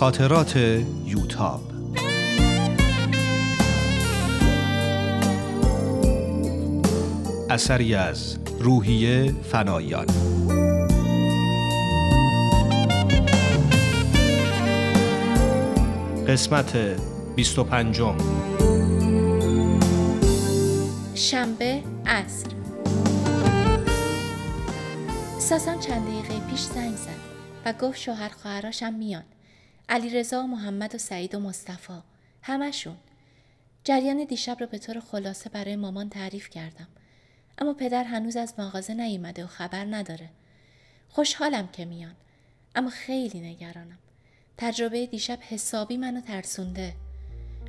خاطرات یوتاب. اثری از روحیه فنایان. قسمت 25 شنبه عصر. ساسان چند دقیقه پیش زنگ زد و گفت شوهر خواهراشم میان علی رضا و محمد و سعید و مصطفی. همشون جریان دیشب رو به طور خلاصه برای مامان تعریف کردم. اما پدر هنوز از مغازه نیومده و خبر نداره. خوشحالم که میان. اما خیلی نگرانم. تجربه دیشب حسابی منو ترسونده.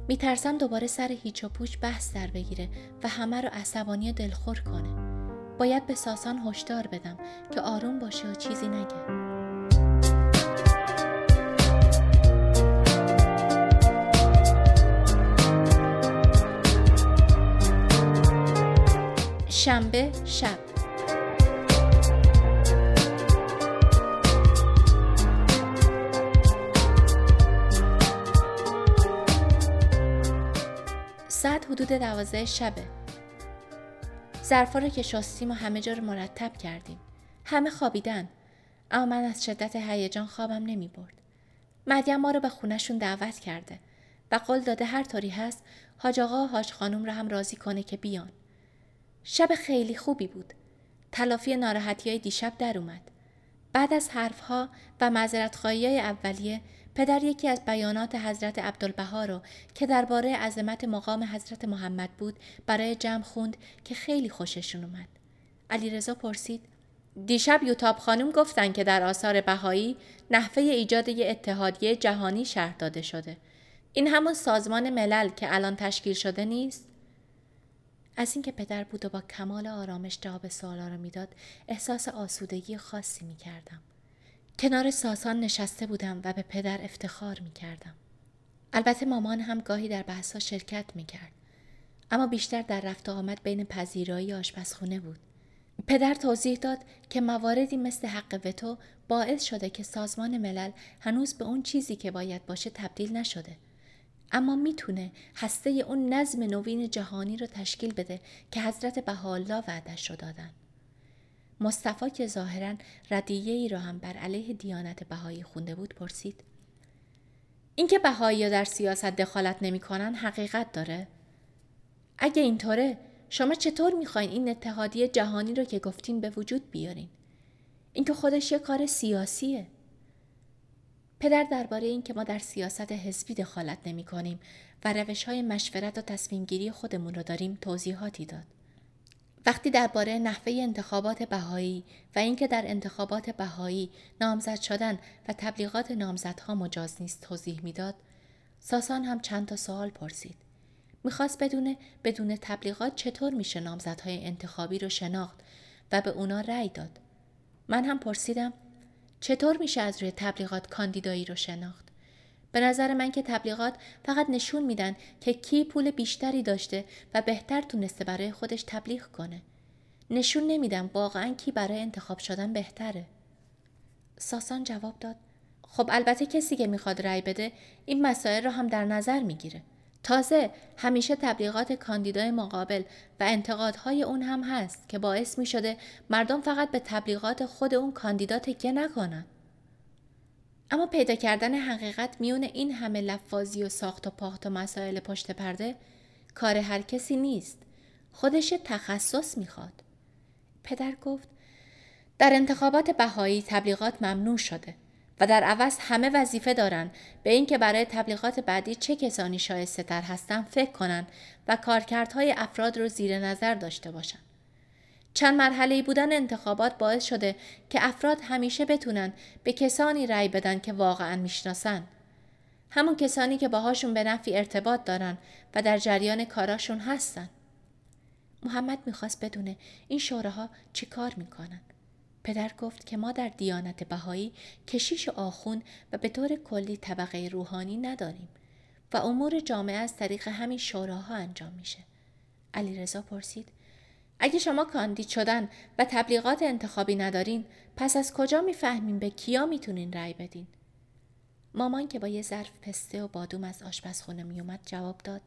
میترسم دوباره سر هیچ و پوچ بحث در بگیره و همه رو عصبانی و دلخور کنه. باید به ساسان هشدار بدم که آروم باشه و چیزی نگه. شنبه شب. ساعت حدود دوازده شبه. ظرفا رو که شستیم و همه جا رو مرتب کردیم. همه خوابیدن. اما من از شدت هیجان خوابم نمی برد. مریم ما رو به خونشون دعوت کرده و قول داده هر طوری هست حاج آقا و حاج خانم رو هم راضی کنه که بیان. شب خیلی خوبی بود. تلافی ناراحتی های دیشب در اومد. بعد از حرفها و معذرت های اولیه پدر یکی از بیانات حضرت عبدالبها رو که درباره عظمت مقام حضرت محمد بود برای جمع خوند که خیلی خوششون اومد. علیرضا پرسید دیشب یوتاب خانم گفتن که در آثار بهایی نحوه ایجاد یه اتحادیه جهانی شرح داده شده. این همون سازمان ملل که الان تشکیل شده نیست؟ از اینکه پدر بود و با کمال آرامش جواب سوالا را می‌داد احساس آسودگی خاصی می کردم. کنار ساسان نشسته بودم و به پدر افتخار می کردم. البته مامان هم گاهی در بحثا شرکت می کرد. اما بیشتر در رفت آمد بین پذیرایی آشپزخونه بود. پدر توضیح داد که مواردی مثل حق وتو باعث شده که سازمان ملل هنوز به اون چیزی که باید باشه تبدیل نشده. اما می‌تونه هسته اون نظم نوین جهانی رو تشکیل بده که حضرت بهاءالله وعدش رو دادن. مصطفی که ظاهرا ردیه ای را هم بر علیه دیانت بهایی خونده بود پرسید اینکه بهایی در سیاست دخالت نمی‌کنن حقیقت داره؟ اگه اینطوره شما چطور می‌خواین این اتحادیه جهانی رو که گفتیم به وجود بیارین؟ اینکه خودش یه کار سیاسیه. پدر درباره اینکه ما در سیاست حزبی دخالت نمی کنیم و روش های مشورت و تصمیم گیری خودمون رو داریم توضیحاتی داد. وقتی درباره نحوه انتخابات بهایی و اینکه در انتخابات بهایی نامزد شدن و تبلیغات نامزدها مجاز نیست توضیح می‌داد، ساسان هم چند تا سوال پرسید. می‌خواست بدونه بدون تبلیغات چطور میشه نامزدهای انتخابی رو شناخت و به اونا رأی داد. من هم پرسیدم چطور میشه از روی تبلیغات کاندیدایی رو شناخت؟ به نظر من که تبلیغات فقط نشون میدن که کی پول بیشتری داشته و بهتر تونسته برای خودش تبلیغ کنه. نشون نمیدن واقعا کی برای انتخاب شدن بهتره. ساسان جواب داد خب البته کسی که می‌خواد رأی بده این مسائل رو هم در نظر می‌گیره. تازه همیشه تبلیغات کاندیدای مقابل و انتقادهای اون هم هست که باعث می شده مردم فقط به تبلیغات خود اون کاندیدا تکیه نکنن. اما پیدا کردن حقیقت میون این همه لفاظی و ساخت و پاخت و مسائل پشت پرده کار هر کسی نیست. خودش تخصص می‌خواد. پدر گفت در انتخابات بهایی تبلیغات ممنوع شده. و در عوض همه وظیفه دارن به اینکه برای تبلیغات بعدی چه کسانی شایسته تر هستن فکر کنن و کارکردهای افراد رو زیر نظر داشته باشن. چند مرحله بودن انتخابات باعث شده که افراد همیشه بتونن به کسانی رأی بدن که واقعا می‌شناسن. همون کسانی که باهاشون به نفی ارتباط دارن و در جریان کاراشون هستن. محمد می‌خواست بدونه این شوراها چی کار می‌کنن. پدر گفت که ما در دیانت بهایی کشیش آخون و به طور کلی طبقه روحانی نداریم و امور جامعه از طریق همین شوراها انجام میشه. علیرضا پرسید اگه شما کاندید شدن و تبلیغات انتخابی ندارین پس از کجا می‌فهمین به کیا می‌تونین رأی بدین؟ مامان که با یه ظرف پسته و بادوم از آشپزخونه میومد جواب داد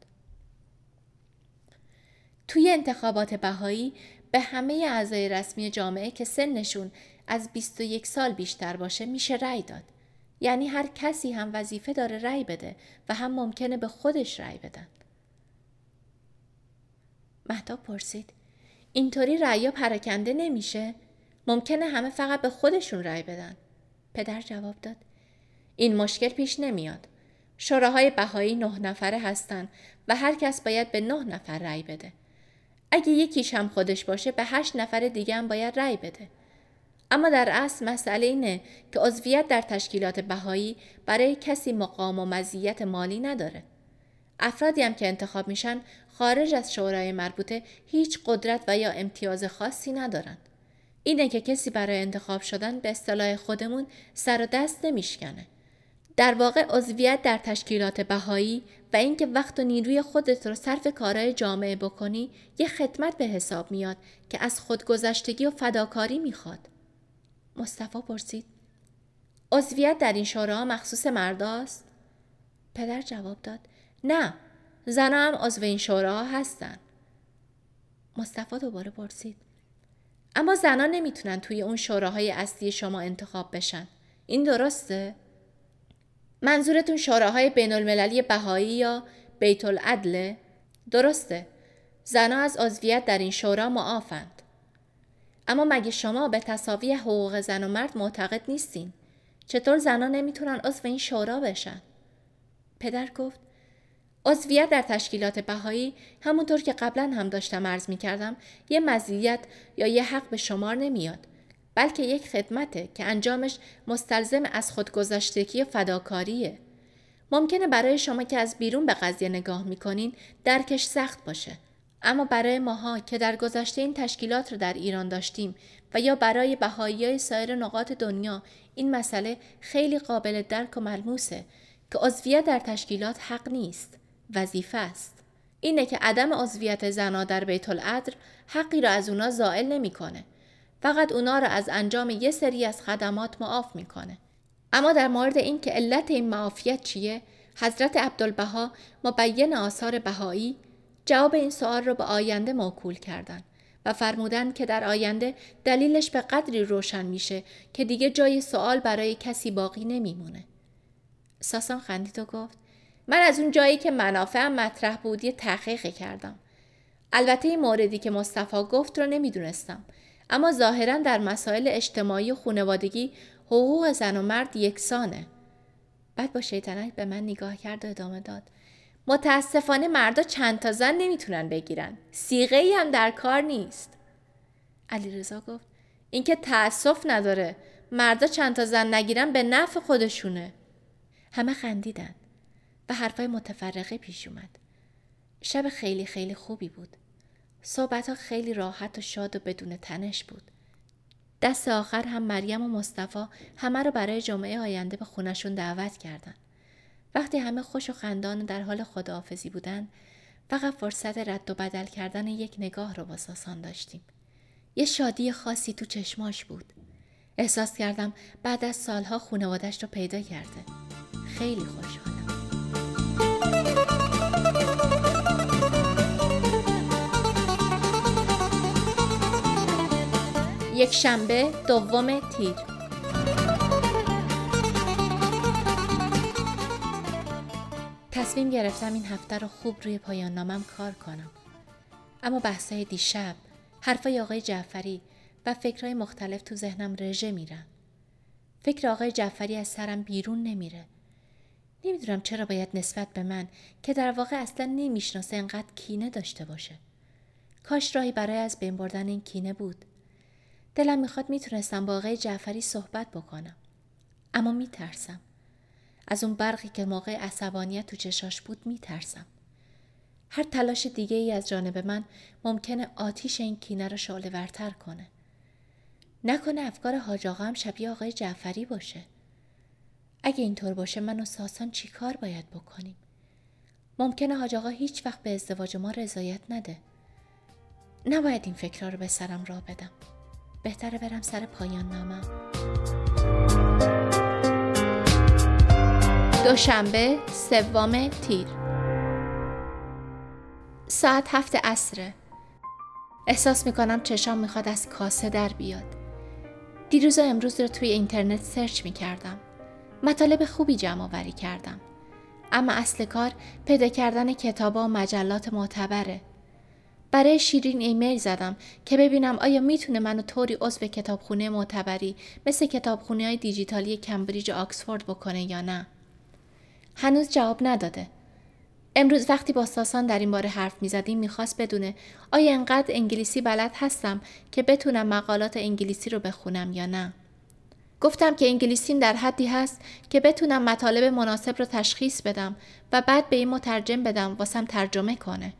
توی انتخابات بهایی به همه اعضای رسمی جامعه که سنشون از 21 سال بیشتر باشه میشه رأی داد. یعنی هر کسی هم وظیفه داره رأی بده و هم ممکنه به خودش رأی بدن. مهتاب پرسید اینطوری رأیا پراکنده نمیشه؟ ممکنه همه فقط به خودشون رأی بدن. پدر جواب داد این مشکل پیش نمیاد. شوراهای بهایی نه نفره هستن و هر کس باید به نه نفر رأی بده. اگه یکیش هم خودش باشه به هشت نفر دیگه هم باید رأی بده. اما در اصل مسئله اینه که عضویت در تشکیلات بهایی برای کسی مقام و مزیت مالی نداره. افرادی هم که انتخاب میشن خارج از شورای مربوطه هیچ قدرت و یا امتیاز خاصی ندارن. اینه که کسی برای انتخاب شدن به اصطلاح خودمون سر و دست نمیشکنه. در واقع عضویت در تشکیلات بهایی و اینکه وقت و نیروی خودت رو صرف کارهای جامعه بکنی یه خدمت به حساب میاد که از خودگذشتگی و فداکاری می‌خواد. مصطفی پرسید عضویت در این شوراها مخصوص مرداست؟ پدر جواب داد نه زنها هم عضو این شوراها هستن. مصطفی دوباره پرسید اما زنها نمی‌تونن توی اون شوراهای اصلی شما انتخاب بشن. این درسته؟ منظورتون شوراهای بین المللی بهایی یا بیت العدله؟ درسته. زنها از عضویت در این شورا معافند. اما مگه شما به تصاوی حقوق زن و مرد معتقد نیستین؟ چطور زنها نمی‌تونن عضو این شورا بشن؟ پدر گفت عضویت در تشکیلات بهایی همونطور که قبلا هم داشتم عرض می کردم یه مزیت یا یه حق به شمار نمیاد بلکه یک خدمته که انجامش مستلزم از خودگذشتگی و فداکاریه. ممکنه برای شما که از بیرون به قضیه نگاه می‌کنین درکش سخت باشه. اما برای ماها که در گذشته این تشکیلات رو در ایران داشتیم و یا برای بهایی های سایر نقاط دنیا این مسئله خیلی قابل درک و ملموسه که عضویت در تشکیلات حق نیست وظیفه است اینه که عدم عضویت زنها در بیت العدر حقی را از اونا زائل نمی‌کنه فقط اونا را از انجام یه سری از خدمات معاف می‌کنه. اما در مورد این که علت این معافیت چیه، حضرت عبدالبها مبین آثار بهایی جواب این سوال را به آینده موکول کردند و فرمودند که در آینده دلیلش به قدری روشن میشه که دیگه جای سوال برای کسی باقی نمیمونه. ساسان خندید و گفت من از اون جایی که منافعم مطرح بود یه تحقیق کردم. البته این موردی که مصطفی گفت رو نمی‌دونستم اما ظاهرا در مسائل اجتماعی و خانوادگی حقوق زن و مرد یکسانه. بعد با شیطنت به من نگاه کرد و ادامه داد. متاسفانه مردا چند تا زن نمی‌تونن بگیرن. سیغه ای هم در کار نیست. علی رضا گفت اینکه تأسف نداره. مردا چند تا زن نگیرن به نفع خودشونه. همه خندیدن و حرفای متفرقه پیش اومد. شب خیلی خیلی خوبی بود. صحبت ها خیلی راحت و شاد و بدون تنش بود. دست آخر هم مریم و مصطفی همه رو برای جمعه آینده به خونشون دعوت کردند. وقتی همه خوش و خندان در حال خداحافظی بودن فقط فرصت رد و بدل کردن یک نگاه رو با ساسان داشتیم. یه شادی خاصی تو چشماش بود. احساس کردم بعد از سالها خونوادش رو پیدا کرده. خیلی خوشحالم. یک شنبه دوم تیر. تصمیم گرفتم این هفته رو خوب روی پایان نامم کار کنم. اما بحثای دیشب حرفای آقای جعفری و فکرهای مختلف تو ذهنم رژه میرن. فکر آقای جعفری از سرم بیرون نمیره. نمی‌دونم چرا باید نسبت به من که در واقع اصلا نمی‌شناسه انقدر کینه داشته باشه. کاش راهی برای از بین بردن این کینه بود. دلم می‌خواد می‌تونستم با آقای جعفری صحبت بکنم. اما میترسم. از اون برقی که موقع عصبانیت تو چشاش بود میترسم. هر تلاش دیگه ای از جانب من ممکنه آتیش این کینه رو شعله ورتر کنه. نکنه افکار حاج هم شبیه آقای جعفری باشه. اگه اینطور باشه من و ساسان چی کار باید بکنیم؟ ممکنه حاج آقا هیچ وقت به ازدواج ما رضایت نده. نباید این فکرها رو به سرم را بدم. بهتره برم سر پایان نامم. دوشنبه سوم تیر. ساعت هفت عصره. احساس می‌کنم چشام می‌خواد از کاسه در بیاد. دیروز و امروز رو توی اینترنت سرچ می‌کردم. مطالب خوبی جمع آوری کردم. اما اصل کار پیدا کردن کتابا و مجلات معتبره. برای شیرین ایمیل زدم که ببینم آیا می‌تونه منو طوری عضو کتابخونه معتبری مثل کتابخونه های دیجیتالی کمبریج آکسفورد بکنه یا نه هنوز جواب نداده امروز وقتی با ساسان در این باره حرف می زدیم می‌خواست بدونه آیا انقدر انگلیسی بلد هستم که بتونم مقالات انگلیسی رو بخونم یا نه. گفتم که انگلیسیم در حدی هست که بتونم مطالب مناسب رو تشخیص بدم و بعد به این مترجم بدم واسم ترجمه کنه.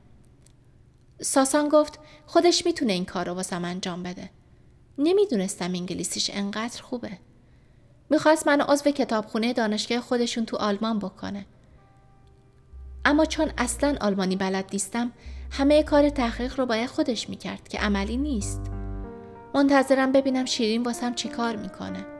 ساسان گفت خودش می‌تونه این کار رو واسم انجام بده. نمی‌دونستم انگلیسیش انقدر خوبه. می‌خواست منو عضو کتابخونه دانشگاه خودشون تو آلمان بکنه. اما چون اصلا آلمانی بلد نیستم همه کار تحقیق رو باید خودش می‌کرد که عملی نیست. منتظرم ببینم شیرین واسم چی کار می‌کنه.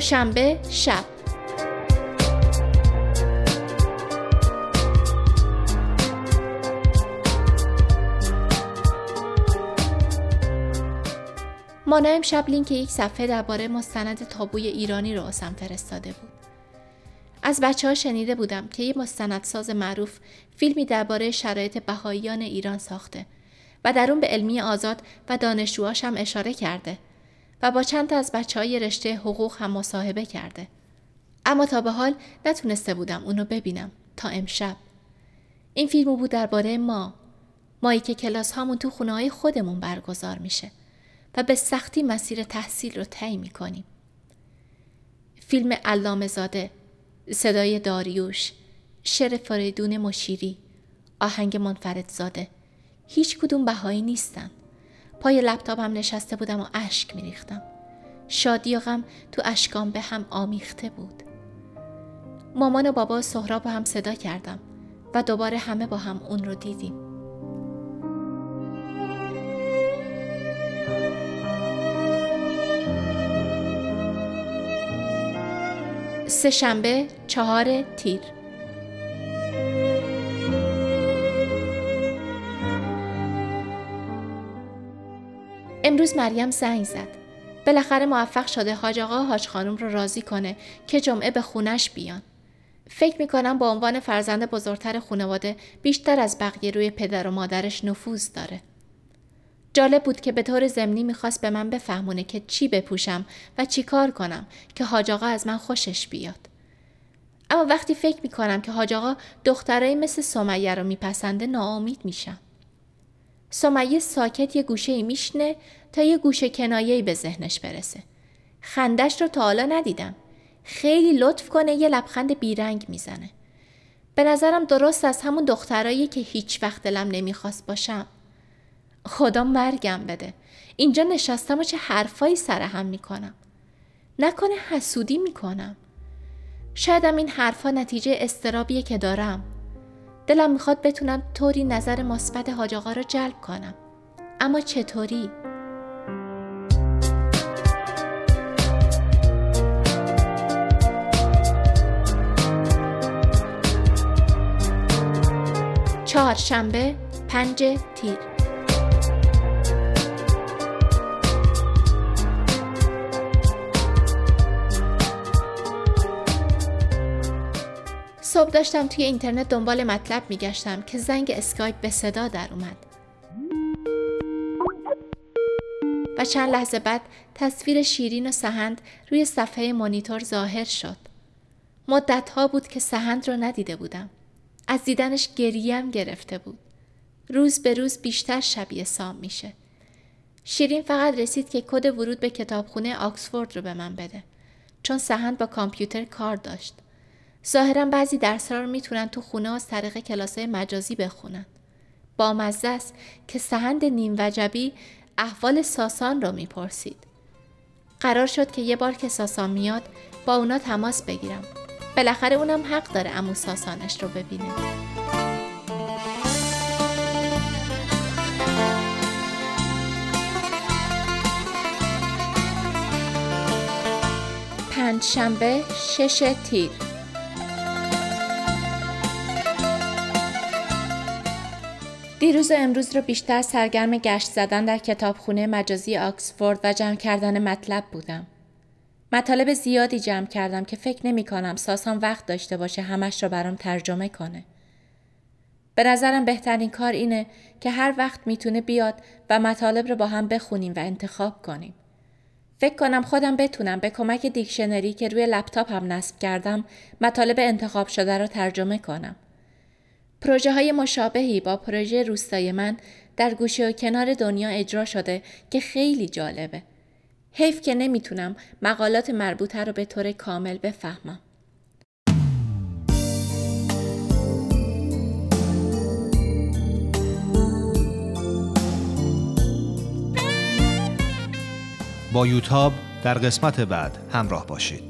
دوشنبه شب مانا امشب لینک یک صفحه درباره مستند تابوی ایرانی رو واسم فرستاده بود. از بچه ها شنیده بودم که یه مستندساز معروف فیلمی درباره شرایط بهاییان ایران ساخته و در اون به علمی آزاد و دانشجوهاش هم اشاره کرده و با چند تا از بچه های رشته حقوق هم مصاحبه کرده. اما تا به حال نتونسته بودم اونو ببینم تا امشب. این فیلمو بود درباره ما. مایی که کلاس هامون تو خونه های خودمون برگزار میشه. و به سختی مسیر تحصیل رو طی می‌کنیم. فیلم علامه زاده، صدای داریوش، شعر فریدون مشیری، آهنگ منفرد زاده، هیچ کدوم بهایی نیستن. پای لپتاپم نشسته بودم و اشک میریختم. شادی و غم تو اشکام به هم آمیخته بود. مامان و بابا سهراب هم صدا کردم و دوباره همه با هم اون رو دیدیم. سه شنبه چهار تیر امروز مریم زنگ زد. بالاخره موفق شده حاج آقا حاج خانم رو راضی کنه که جمعه به خونش بیان. فکر می‌کنم با عنوان فرزند بزرگتر خانواده بیشتر از بقیه روی پدر و مادرش نفوذ داره. جالب بود که به طور زمینی می‌خواست به من بفهمونه که چی بپوشم و چی کار کنم که حاج آقا از من خوشش بیاد. اما وقتی فکر می‌کنم که حاج آقا مثل سمیه رو میپسنده ناامید میشم. سمیه ساکت یه گوشه میشنه تا یه گوشه کنایه‌ای به ذهنش برسه. خندش رو تا حالا ندیدم. خیلی لطف کنه یه لبخند بیرنگ می‌زنه. به نظرم درست از همون دخترایی که هیچ وقت دلم نمی‌خواست باشم. خدا مرگم بده اینجا نشستم و چه حرفایی سر هم می‌کنم نکنه حسودی می‌کنم شایدم این حرفها نتیجه استرابیه که دارم دلم می‌خواد بتونم طوری نظر مثبت حاج رو جلب کنم اما چطوری چهارشنبه پنج تیر صبح داشتم توی اینترنت دنبال مطلب میگشتم که زنگ اسکایپ به صدا در اومد. و چند لحظه بعد تصویر شیرین و سهند روی صفحه مانیتور ظاهر شد. مدت ها بود که سهند رو ندیده بودم. از دیدنش گریم گرفته بود. روز به روز بیشتر شبیه سام میشه. شیرین فقط رسید که کد ورود به کتابخونه آکسفورد رو به من بده. چون سهند با کامپیوتر کار داشت. ظاهرا بعضی درس رو می‌تونن تو خونه از طریق کلاسای مجازی بخونن. با مزه است که سهند نیم وجبی احوال ساسان رو می‌پرسید. قرار شد که یه بار که ساسان میاد با اونا تماس بگیرم. بالاخره اونم حق داره امو ساسانش رو ببینه پنج شنبه شش تیر دیروز و امروز رو بیشتر سرگرم گشت زدن در کتابخونه مجازی آکسفورد و جمع کردن مطلب بودم. مطالب زیادی جمع کردم که فکر نمی کنم ساسان وقت داشته باشه همش رو برام ترجمه کنه. به نظرم بهترین کار اینه که هر وقت می‌تونه بیاد و مطالب رو با هم بخونیم و انتخاب کنیم. فکر کنم خودم بتونم به کمک دیکشنری که روی لپتاپم نصب کردم مطالب انتخاب شده رو ترجمه کنم. پروژه های مشابهی با پروژه روستای من در گوشه و کنار دنیا اجرا شده که خیلی جالبه. حیف که نمی‌تونم مقالات مربوطه رو به طور کامل بفهمم. با یوتاب در قسمت بعد همراه باشید.